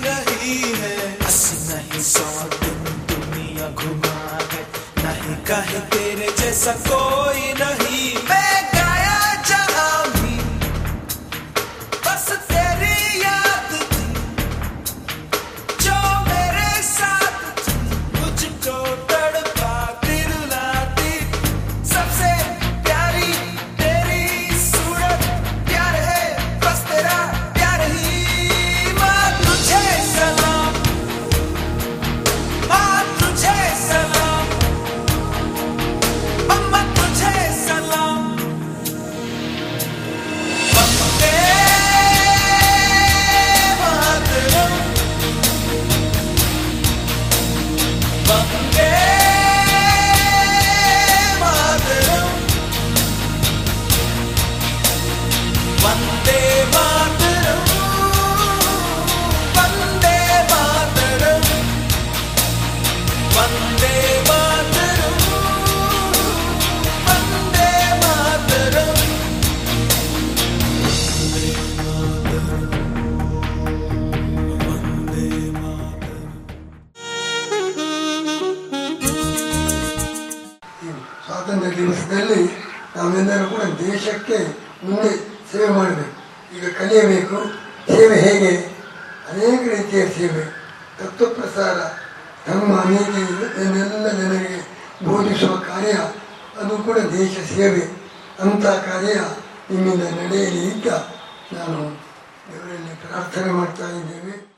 नहीं है। बस नहीं सौ दिन दुनिया घुमा है। नहीं कहे तेरे जैसा कोई नहीं। ಸ್ವಾತಂತ್ರ್ಯ ದಿವಸದಲ್ಲಿ ನಾವೆಲ್ಲರೂ ಕೂಡ ದೇಶಕ್ಕೆ ಮುಂದೆ ಸೇವೆ ಮಾಡಬೇಕು. ಈಗ ಕಲಿಯಬೇಕು. ಸೇವೆ ಹೇಗೆ? ಅನೇಕ ರೀತಿಯ ಸೇವೆ. ತತ್ವ ಪ್ರಸಾರ, ಧರ್ಮ, ನೀತಿ, ಇದನ್ನೆಲ್ಲ ಜನರಿಗೆ ಬೋಧಿಸುವ ಕಾರ್ಯ, ಅದು ಕೂಡ ದೇಶ ಸೇವೆ. ಅಂಥ ಕಾರ್ಯ ನಿಮ್ಮಿಂದ ನಡೆಯಲಿ ಅಂತ ನಾನು ದೇವರಲ್ಲಿ ಪ್ರಾರ್ಥನೆ ಮಾಡ್ತಾ ಇದ್ದೇವೆ